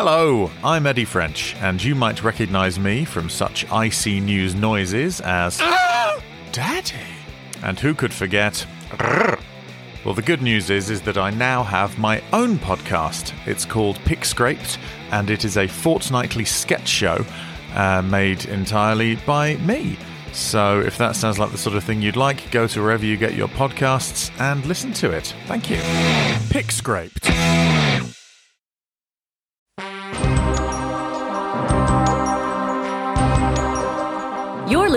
Hello, I'm Eddie French, and you might recognize me from such I See News noises as Daddy. And who could forget? Well, the good news is, is that I now have my own podcast. It's called Pick Scraped, and it is a fortnightly sketch show uh, made entirely by me. So, if that sounds like the sort of thing you'd like, go to wherever you get your podcasts and listen to it. Thank you. Pick Scraped.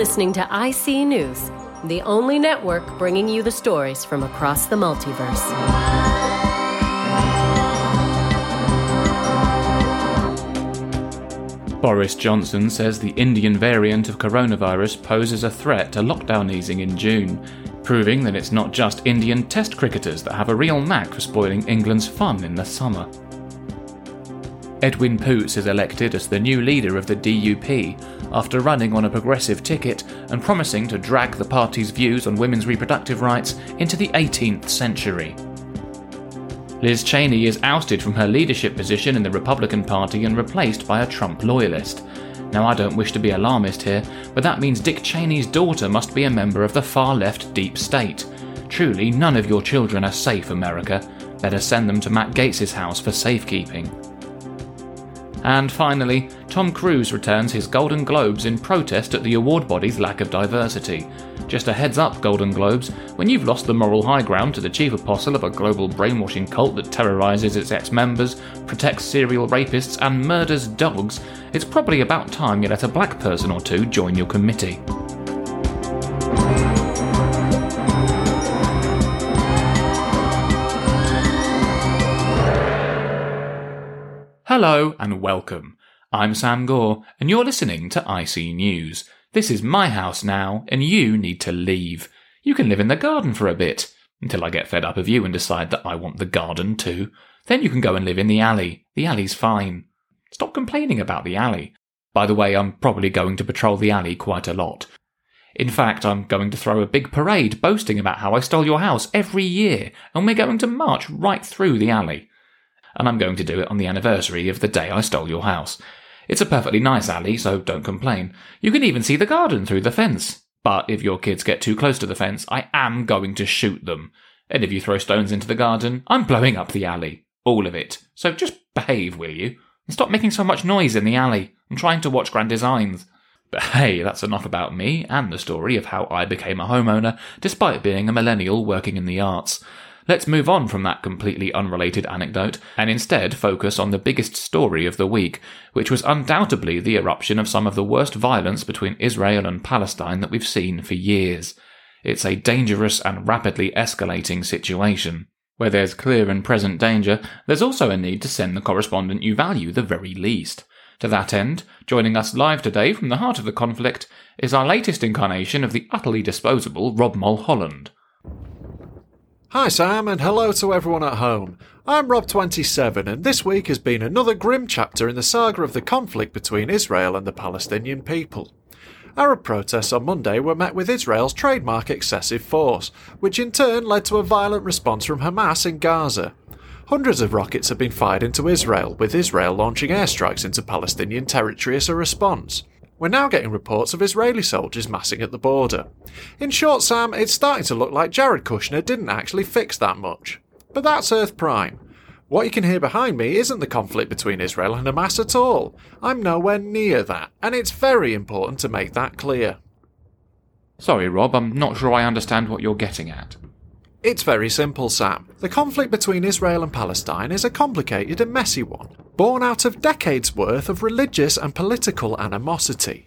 Listening to I See News, the only network bringing you the stories from across the multiverse. Boris Johnson says the Indian variant of coronavirus poses a threat to lockdown easing in June, proving that it's not just Indian test cricketers that have a real knack for spoiling England's fun in the summer. Edwin Poots is elected as the new leader of the DUP after running on a progressive ticket and promising to drag the party's views on women's reproductive rights into the 18th century. Liz Cheney is ousted from her leadership position in the Republican Party and replaced by a Trump loyalist. Now, I don't wish to be alarmist here, but that means Dick Cheney's daughter must be a member of the far left deep state. Truly, none of your children are safe, America. Better send them to Matt Gaetz' house for safekeeping. And finally, Tom Cruise returns his Golden Globes in protest at the award body's lack of diversity. Just a heads up, Golden Globes, when you've lost the moral high ground to the chief apostle of a global brainwashing cult that terrorizes its ex members, protects serial rapists, and murders dogs, it's probably about time you let a black person or two join your committee. Hello and welcome. I'm Sam Gore, and you're listening to I See News. This is my house now, and you need to leave. You can live in the garden for a bit, until I get fed up of you and decide that I want the garden too. Then you can go and live in the alley. The alley's fine. Stop complaining about the alley. By the way, I'm probably going to patrol the alley quite a lot. In fact, I'm going to throw a big parade boasting about how I stole your house every year, and we're going to march right through the alley and I'm going to do it on the anniversary of the day I stole your house. It's a perfectly nice alley, so don't complain. You can even see the garden through the fence. But if your kids get too close to the fence, I am going to shoot them. And if you throw stones into the garden, I'm blowing up the alley. All of it. So just behave, will you? And stop making so much noise in the alley. I'm trying to watch Grand Designs. But hey, that's enough about me and the story of how I became a homeowner despite being a millennial working in the arts. Let's move on from that completely unrelated anecdote and instead focus on the biggest story of the week, which was undoubtedly the eruption of some of the worst violence between Israel and Palestine that we've seen for years. It's a dangerous and rapidly escalating situation. Where there's clear and present danger, there's also a need to send the correspondent you value the very least. To that end, joining us live today from the heart of the conflict is our latest incarnation of the utterly disposable Rob Mulholland. Hi Sam, and hello to everyone at home. I'm Rob27, and this week has been another grim chapter in the saga of the conflict between Israel and the Palestinian people. Arab protests on Monday were met with Israel's trademark excessive force, which in turn led to a violent response from Hamas in Gaza. Hundreds of rockets have been fired into Israel, with Israel launching airstrikes into Palestinian territory as a response. We're now getting reports of Israeli soldiers massing at the border. In short, Sam, it's starting to look like Jared Kushner didn't actually fix that much. But that's Earth Prime. What you can hear behind me isn't the conflict between Israel and Hamas at all. I'm nowhere near that, and it's very important to make that clear. Sorry, Rob, I'm not sure I understand what you're getting at. It's very simple, Sam. The conflict between Israel and Palestine is a complicated and messy one, born out of decades' worth of religious and political animosity.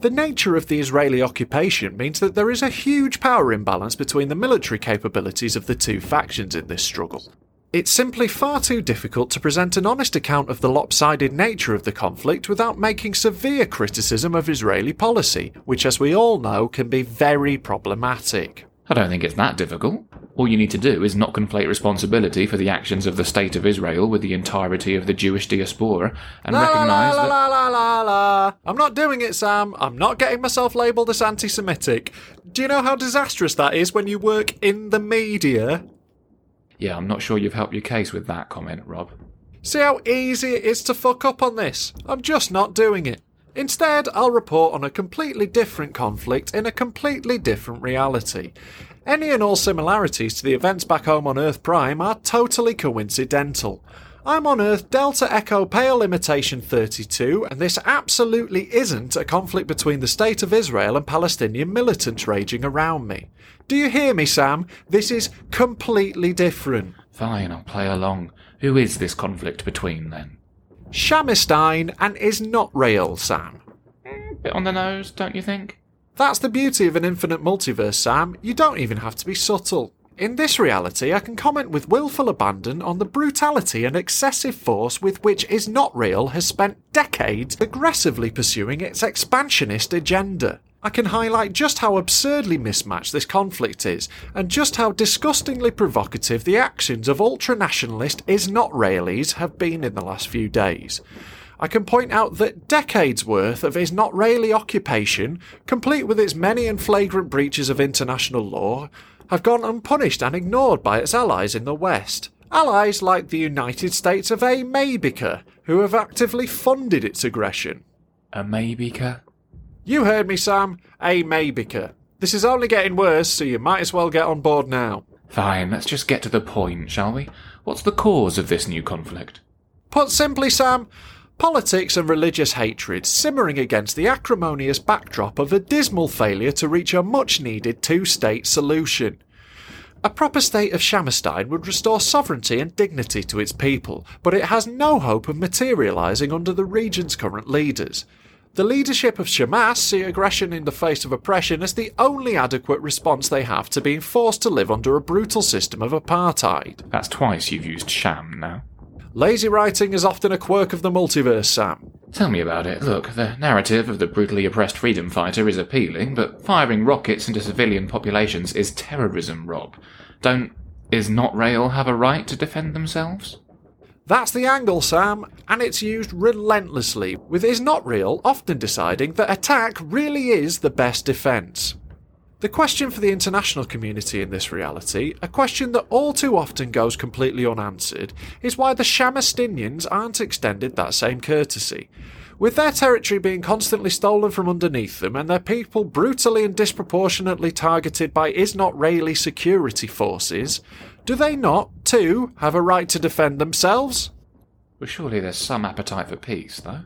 The nature of the Israeli occupation means that there is a huge power imbalance between the military capabilities of the two factions in this struggle. It's simply far too difficult to present an honest account of the lopsided nature of the conflict without making severe criticism of Israeli policy, which, as we all know, can be very problematic. I don't think it's that difficult. All you need to do is not conflate responsibility for the actions of the State of Israel with the entirety of the Jewish diaspora and la, recognise la, that. la, la, la, la. I'm not doing it, Sam. I'm not getting myself labelled as anti Semitic. Do you know how disastrous that is when you work in the media? Yeah, I'm not sure you've helped your case with that comment, Rob. See how easy it is to fuck up on this? I'm just not doing it. Instead, I'll report on a completely different conflict in a completely different reality. Any and all similarities to the events back home on Earth Prime are totally coincidental. I'm on Earth Delta Echo Pale Imitation 32, and this absolutely isn't a conflict between the State of Israel and Palestinian militants raging around me. Do you hear me, Sam? This is completely different. Fine, I'll play along. Who is this conflict between then? Shammerstein and is not real, Sam. Bit on the nose, don't you think? That's the beauty of an infinite multiverse, Sam. You don't even have to be subtle. In this reality, I can comment with willful abandon on the brutality and excessive force with which Is Not Real has spent decades aggressively pursuing its expansionist agenda. I can highlight just how absurdly mismatched this conflict is, and just how disgustingly provocative the actions of ultra nationalist Is Not Realies have been in the last few days. I can point out that decades worth of Is Not Really occupation, complete with its many and flagrant breaches of international law, have gone unpunished and ignored by its allies in the West. Allies like the United States of A. Maybiker, who have actively funded its aggression. A Maybiker? You heard me, Sam. A Maybiker. This is only getting worse, so you might as well get on board now. Fine, let's just get to the point, shall we? What's the cause of this new conflict? Put simply, Sam, politics and religious hatred simmering against the acrimonious backdrop of a dismal failure to reach a much needed two state solution. A proper state of Shammerstein would restore sovereignty and dignity to its people, but it has no hope of materialising under the region's current leaders. The leadership of Shamas see aggression in the face of oppression as the only adequate response they have to being forced to live under a brutal system of apartheid. That's twice you've used sham now. Lazy writing is often a quirk of the multiverse, Sam. Tell me about it. Look, the narrative of the brutally oppressed freedom fighter is appealing, but firing rockets into civilian populations is terrorism, Rob. Don't Is Not Rail have a right to defend themselves? That's the angle, Sam, and it's used relentlessly, with Is Not Real often deciding that attack really is the best defence. The question for the international community in this reality, a question that all too often goes completely unanswered, is why the Shamastinians aren't extended that same courtesy. With their territory being constantly stolen from underneath them and their people brutally and disproportionately targeted by Is Not security forces, do they not, too, have a right to defend themselves? Well, surely there's some appetite for peace, though.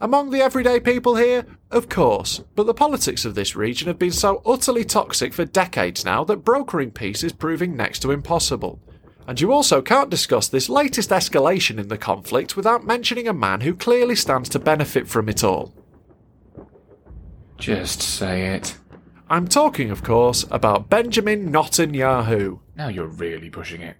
Among the everyday people here, of course, but the politics of this region have been so utterly toxic for decades now that brokering peace is proving next to impossible. And you also can't discuss this latest escalation in the conflict without mentioning a man who clearly stands to benefit from it all. Just say it. I'm talking, of course, about Benjamin Netanyahu. Now you're really pushing it.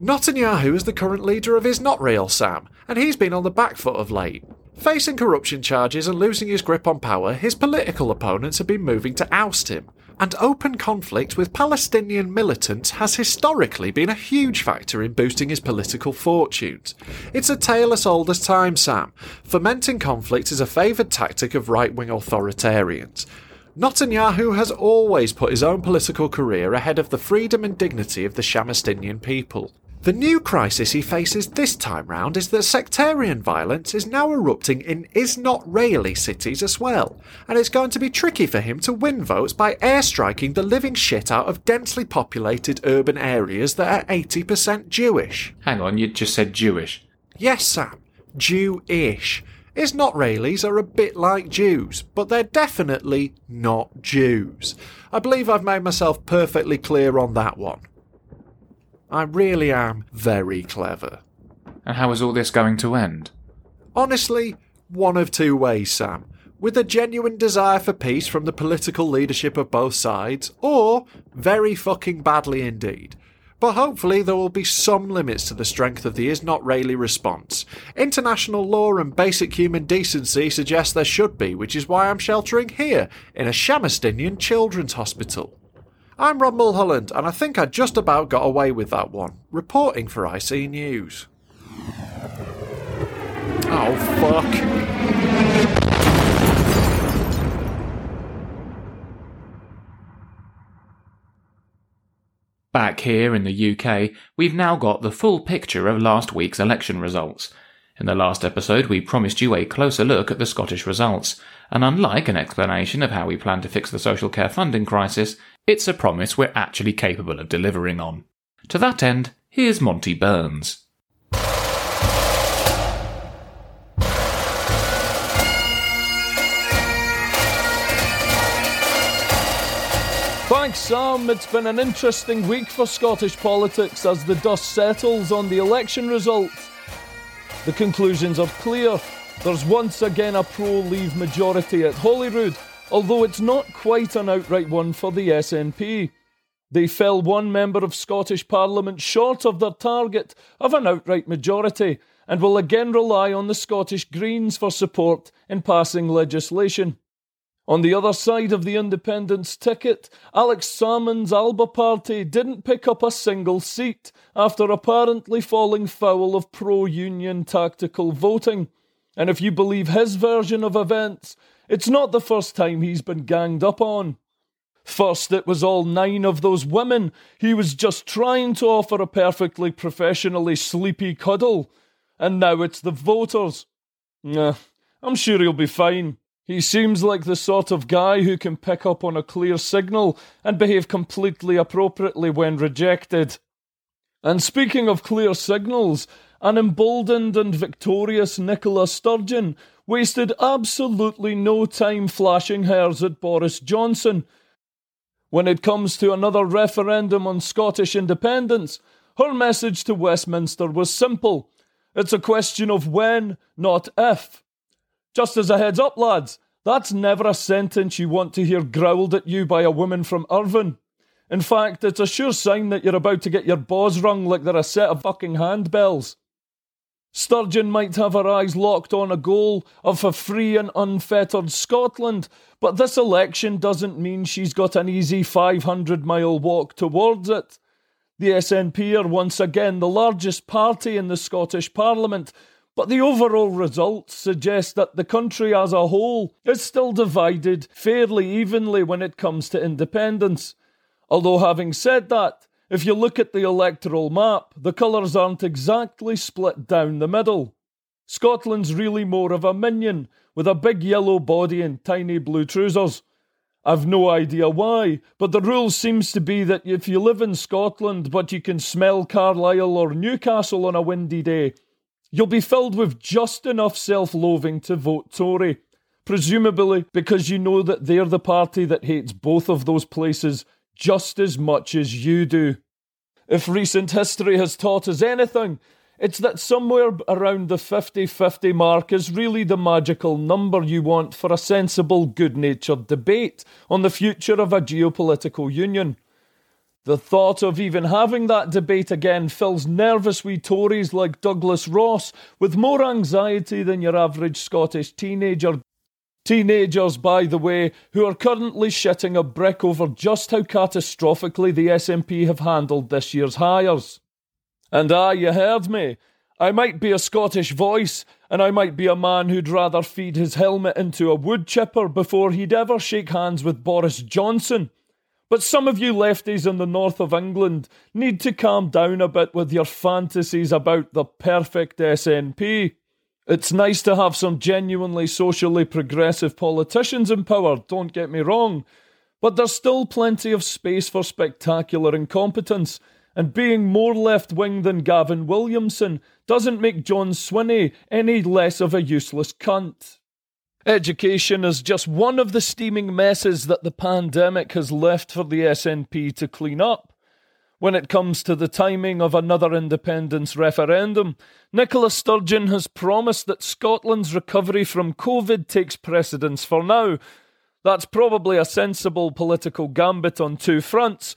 Netanyahu is the current leader of Is Not Real Sam, and he's been on the back foot of late. Facing corruption charges and losing his grip on power, his political opponents have been moving to oust him. And open conflict with Palestinian militants has historically been a huge factor in boosting his political fortunes. It's a tale as old as time, Sam. Fomenting conflict is a favoured tactic of right wing authoritarians. Netanyahu has always put his own political career ahead of the freedom and dignity of the Shamastinian people. The new crisis he faces this time round is that sectarian violence is now erupting in is not really cities as well, and it's going to be tricky for him to win votes by airstriking the living shit out of densely populated urban areas that are 80% Jewish. Hang on, you just said Jewish. Yes, Sam, Jewish. Is not Raelies are a bit like Jews, but they're definitely not Jews. I believe I've made myself perfectly clear on that one. I really am very clever. And how is all this going to end? Honestly, one of two ways, Sam. With a genuine desire for peace from the political leadership of both sides, or very fucking badly indeed. But hopefully there will be some limits to the strength of the is not really response. International law and basic human decency suggest there should be, which is why I'm sheltering here, in a Shamastinian children's hospital. I'm Rob Mulholland, and I think I just about got away with that one, reporting for I See News. Oh, fuck. Back here in the UK, we've now got the full picture of last week's election results. In the last episode, we promised you a closer look at the Scottish results, and unlike an explanation of how we plan to fix the social care funding crisis, it's a promise we're actually capable of delivering on. To that end, here's Monty Burns. Thanks, Sam. It's been an interesting week for Scottish politics as the dust settles on the election results. The conclusions are clear. There's once again a pro Leave majority at Holyrood, although it's not quite an outright one for the SNP. They fell one member of Scottish Parliament short of their target of an outright majority and will again rely on the Scottish Greens for support in passing legislation. On the other side of the independence ticket, Alex Salmond's Alba party didn't pick up a single seat after apparently falling foul of pro union tactical voting. And if you believe his version of events, it's not the first time he's been ganged up on. First, it was all nine of those women he was just trying to offer a perfectly professionally sleepy cuddle. And now it's the voters. Nah, I'm sure he'll be fine. He seems like the sort of guy who can pick up on a clear signal and behave completely appropriately when rejected. And speaking of clear signals, an emboldened and victorious Nicola Sturgeon wasted absolutely no time flashing hers at Boris Johnson. When it comes to another referendum on Scottish independence, her message to Westminster was simple. It's a question of when, not if. Just as a heads up, lads, that's never a sentence you want to hear growled at you by a woman from Irvine. In fact, it's a sure sign that you're about to get your balls rung like they're a set of fucking handbells. Sturgeon might have her eyes locked on a goal of a free and unfettered Scotland, but this election doesn't mean she's got an easy 500 mile walk towards it. The SNP are once again the largest party in the Scottish Parliament, but the overall results suggest that the country as a whole is still divided fairly evenly when it comes to independence. Although, having said that, if you look at the electoral map, the colours aren't exactly split down the middle. Scotland's really more of a minion, with a big yellow body and tiny blue trousers. I've no idea why, but the rule seems to be that if you live in Scotland but you can smell Carlisle or Newcastle on a windy day, you'll be filled with just enough self loathing to vote Tory. Presumably because you know that they're the party that hates both of those places just as much as you do. If recent history has taught us anything, it's that somewhere around the 50 50 mark is really the magical number you want for a sensible, good natured debate on the future of a geopolitical union. The thought of even having that debate again fills nervous wee Tories like Douglas Ross with more anxiety than your average Scottish teenager Teenagers, by the way, who are currently shitting a brick over just how catastrophically the SNP have handled this year's Highers. And ah, you heard me. I might be a Scottish voice, and I might be a man who'd rather feed his helmet into a wood chipper before he'd ever shake hands with Boris Johnson. But some of you lefties in the north of England need to calm down a bit with your fantasies about the perfect SNP. It's nice to have some genuinely socially progressive politicians in power, don't get me wrong, but there's still plenty of space for spectacular incompetence, and being more left wing than Gavin Williamson doesn't make John Swinney any less of a useless cunt. Education is just one of the steaming messes that the pandemic has left for the SNP to clean up. When it comes to the timing of another independence referendum, Nicola Sturgeon has promised that Scotland's recovery from COVID takes precedence for now. That's probably a sensible political gambit on two fronts.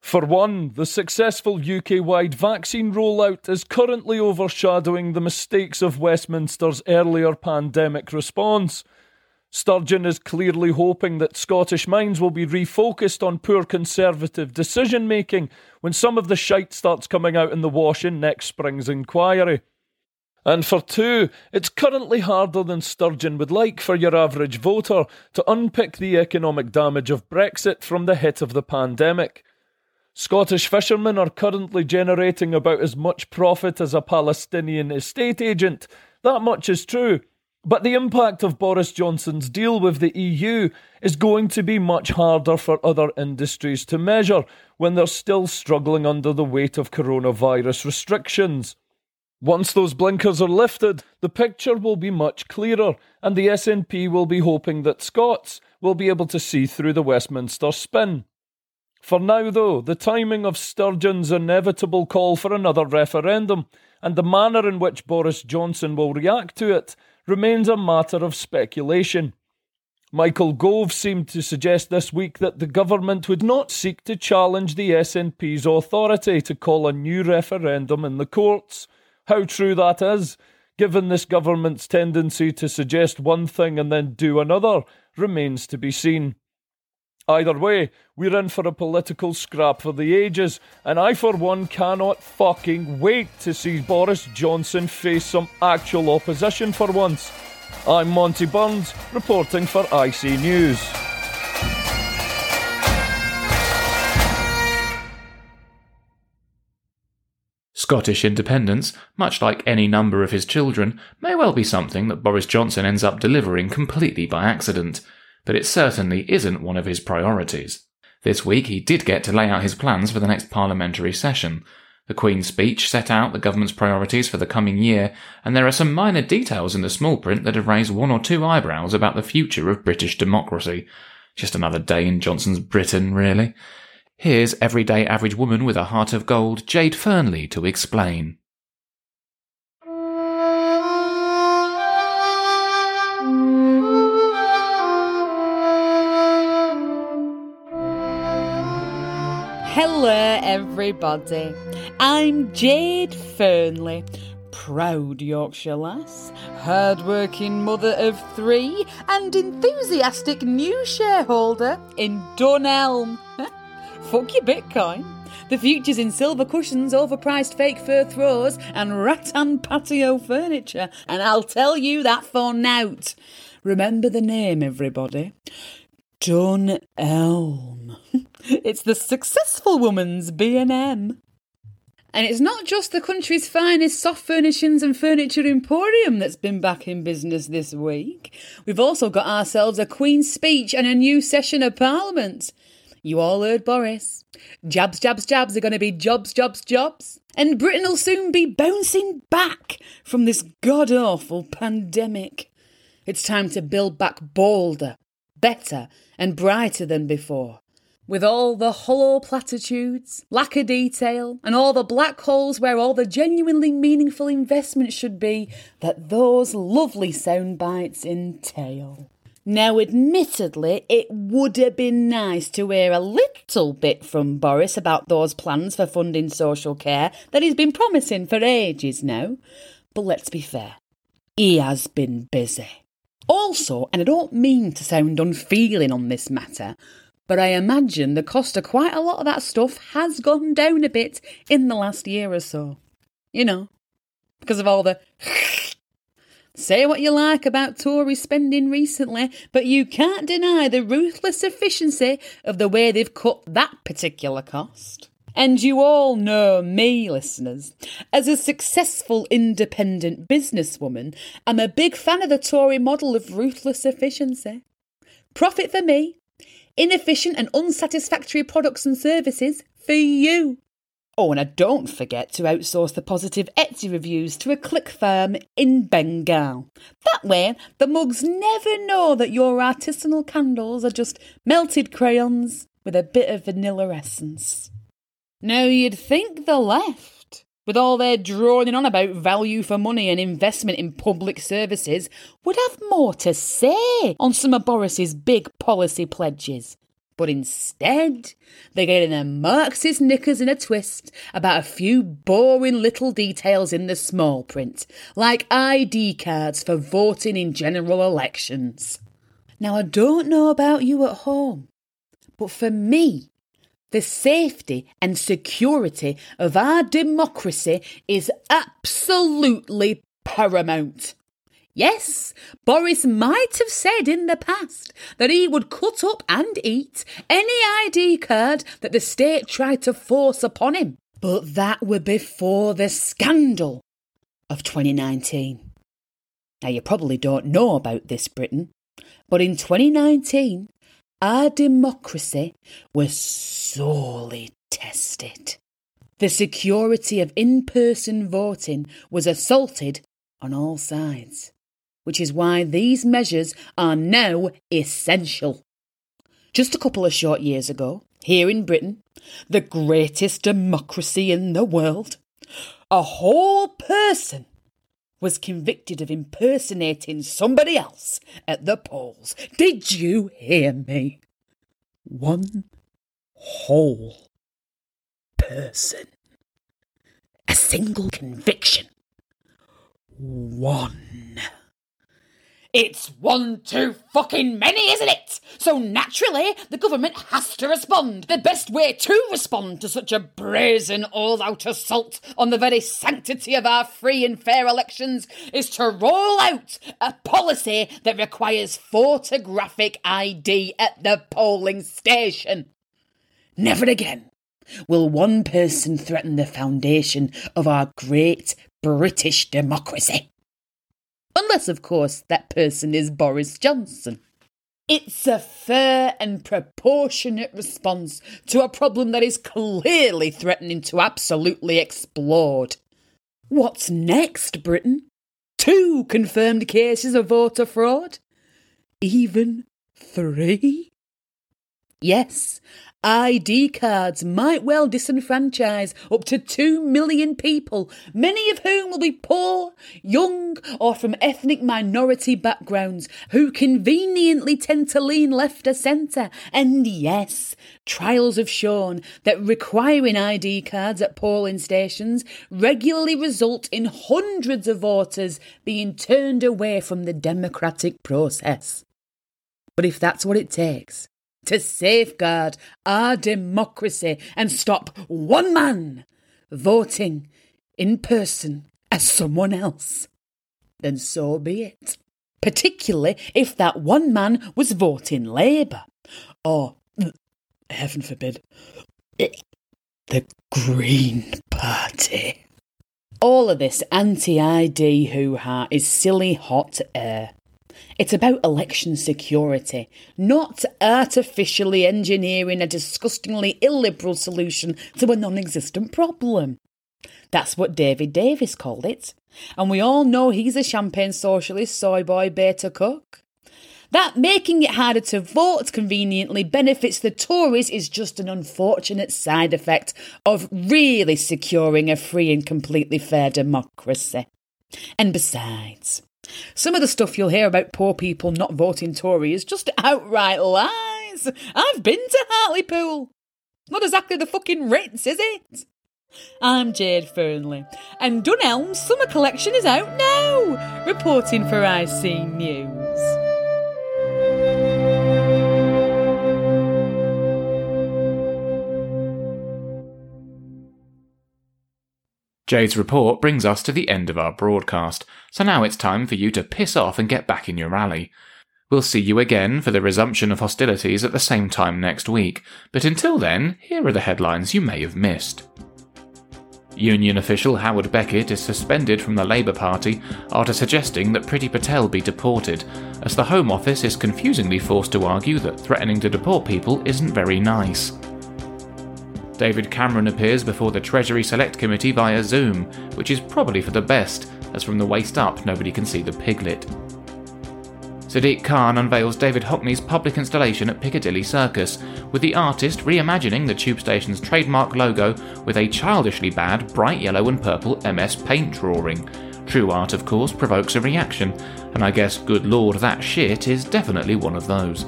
For one, the successful UK wide vaccine rollout is currently overshadowing the mistakes of Westminster's earlier pandemic response. Sturgeon is clearly hoping that Scottish minds will be refocused on poor Conservative decision making when some of the shite starts coming out in the wash in next spring's inquiry. And for two, it's currently harder than Sturgeon would like for your average voter to unpick the economic damage of Brexit from the hit of the pandemic. Scottish fishermen are currently generating about as much profit as a Palestinian estate agent. That much is true. But the impact of Boris Johnson's deal with the EU is going to be much harder for other industries to measure when they're still struggling under the weight of coronavirus restrictions. Once those blinkers are lifted, the picture will be much clearer, and the SNP will be hoping that Scots will be able to see through the Westminster spin. For now, though, the timing of Sturgeon's inevitable call for another referendum and the manner in which Boris Johnson will react to it remains a matter of speculation. Michael Gove seemed to suggest this week that the government would not seek to challenge the SNP's authority to call a new referendum in the courts. How true that is, given this government's tendency to suggest one thing and then do another, remains to be seen. Either way, we're in for a political scrap for the ages, and I, for one, cannot fucking wait to see Boris Johnson face some actual opposition for once. I'm Monty Burns, reporting for I See News. Scottish independence, much like any number of his children, may well be something that Boris Johnson ends up delivering completely by accident but it certainly isn't one of his priorities. This week he did get to lay out his plans for the next parliamentary session. The Queen's speech set out the government's priorities for the coming year, and there are some minor details in the small print that have raised one or two eyebrows about the future of British democracy. Just another day in Johnson's Britain, really. Here's everyday average woman with a heart of gold, Jade Fernley, to explain. Hello, everybody. I'm Jade Fernley, proud Yorkshire lass, hard-working mother of three, and enthusiastic new shareholder in Dunelm. Fuck your Bitcoin. The future's in silver cushions, overpriced fake fur throws, and rattan patio furniture, and I'll tell you that for nout. Remember the name, everybody. Dunelm. it's the successful woman's B&M. And it's not just the country's finest soft furnishings and furniture emporium that's been back in business this week. We've also got ourselves a Queen's speech and a new session of Parliament. You all heard Boris. Jabs, jabs, jabs are going to be jobs, jobs, jobs. And Britain will soon be bouncing back from this god awful pandemic. It's time to build back bolder, better, and brighter than before. With all the hollow platitudes, lack of detail, and all the black holes where all the genuinely meaningful investment should be that those lovely sound bites entail. Now, admittedly, it would have been nice to hear a little bit from Boris about those plans for funding social care that he's been promising for ages now. But let's be fair, he has been busy. Also, and I don't mean to sound unfeeling on this matter, but I imagine the cost of quite a lot of that stuff has gone down a bit in the last year or so. You know, because of all the. Say what you like about Tory spending recently, but you can't deny the ruthless efficiency of the way they've cut that particular cost. And you all know me, listeners. As a successful independent businesswoman, I'm a big fan of the Tory model of ruthless efficiency. Profit for me, inefficient and unsatisfactory products and services for you. Oh, and I don't forget to outsource the positive Etsy reviews to a click firm in Bengal. That way, the mugs never know that your artisanal candles are just melted crayons with a bit of vanilla essence. Now, you'd think the left, with all their droning on about value for money and investment in public services, would have more to say on some of Boris's big policy pledges. But instead, they're getting their Marxist knickers in a twist about a few boring little details in the small print, like ID cards for voting in general elections. Now, I don't know about you at home, but for me, the safety and security of our democracy is absolutely paramount. Yes, Boris might have said in the past that he would cut up and eat any ID card that the state tried to force upon him. But that were before the scandal of 2019. Now, you probably don't know about this, Britain, but in 2019, our democracy was sorely tested. The security of in person voting was assaulted on all sides, which is why these measures are now essential. Just a couple of short years ago, here in Britain, the greatest democracy in the world, a whole person was convicted of impersonating somebody else at the polls. Did you hear me? One whole person. A single conviction. One. It's one too fucking many, isn't it? So naturally, the government has to respond. The best way to respond to such a brazen, all out assault on the very sanctity of our free and fair elections is to roll out a policy that requires photographic ID at the polling station. Never again will one person threaten the foundation of our great British democracy. Unless, of course, that person is Boris Johnson. It's a fair and proportionate response to a problem that is clearly threatening to absolutely explode. What's next, Britain? Two confirmed cases of voter fraud? Even three? Yes, ID cards might well disenfranchise up to 2 million people, many of whom will be poor, young, or from ethnic minority backgrounds, who conveniently tend to lean left or centre. And yes, trials have shown that requiring ID cards at polling stations regularly result in hundreds of voters being turned away from the democratic process. But if that's what it takes, to safeguard our democracy and stop one man voting in person as someone else, then so be it. Particularly if that one man was voting Labour or, heaven forbid, the Green Party. All of this anti ID hoo ha is silly hot air. It's about election security, not artificially engineering a disgustingly illiberal solution to a non existent problem. That's what David Davis called it. And we all know he's a champagne socialist, soy boy, beta cook. That making it harder to vote conveniently benefits the Tories is just an unfortunate side effect of really securing a free and completely fair democracy. And besides, some of the stuff you'll hear about poor people not voting Tory is just outright lies. I've been to Hartlepool. Not exactly the fucking Ritz, is it? I'm Jade Fernley, and Dunelm's summer collection is out now. Reporting for I See News. Jade's report brings us to the end of our broadcast, so now it's time for you to piss off and get back in your rally. We'll see you again for the resumption of hostilities at the same time next week, but until then, here are the headlines you may have missed. Union official Howard Beckett is suspended from the Labour Party after suggesting that Priti Patel be deported, as the Home Office is confusingly forced to argue that threatening to deport people isn't very nice. David Cameron appears before the Treasury Select Committee via Zoom, which is probably for the best, as from the waist up nobody can see the piglet. Sadiq Khan unveils David Hockney's public installation at Piccadilly Circus, with the artist reimagining the tube station's trademark logo with a childishly bad bright yellow and purple MS Paint drawing. True art, of course, provokes a reaction, and I guess good lord that shit is definitely one of those.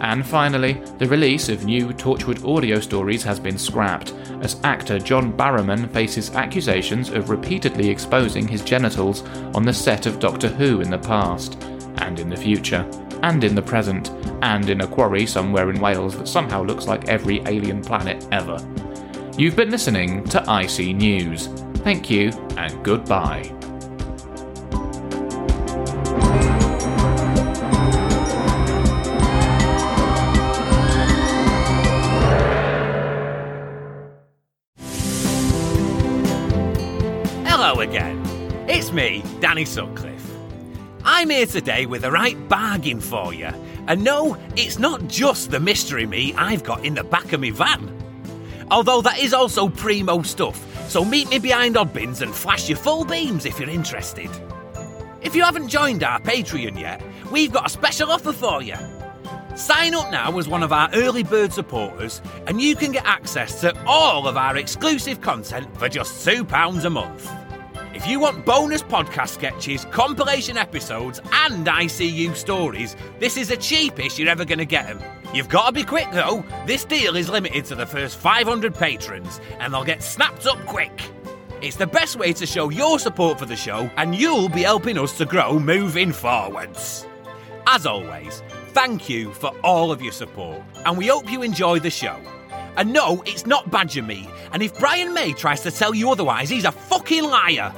And finally, the release of new Torchwood audio stories has been scrapped, as actor John Barrowman faces accusations of repeatedly exposing his genitals on the set of Doctor Who in the past, and in the future, and in the present, and in a quarry somewhere in Wales that somehow looks like every alien planet ever. You've been listening to I See News. Thank you, and goodbye. Danny Sutcliffe. I'm here today with the right bargain for you. And no, it's not just the mystery me I've got in the back of my van. Although that is also primo stuff, so meet me behind Oddbins and flash your full beams if you're interested. If you haven't joined our Patreon yet, we've got a special offer for you. Sign up now as one of our early bird supporters, and you can get access to all of our exclusive content for just £2 a month. If you want bonus podcast sketches, compilation episodes, and I See You stories, this is the cheapest you're ever going to get them. You've got to be quick though. This deal is limited to the first 500 patrons, and they'll get snapped up quick. It's the best way to show your support for the show, and you'll be helping us to grow moving forwards. As always, thank you for all of your support, and we hope you enjoy the show. And no, it's not badger meat, and if Brian May tries to tell you otherwise, he's a fucking liar.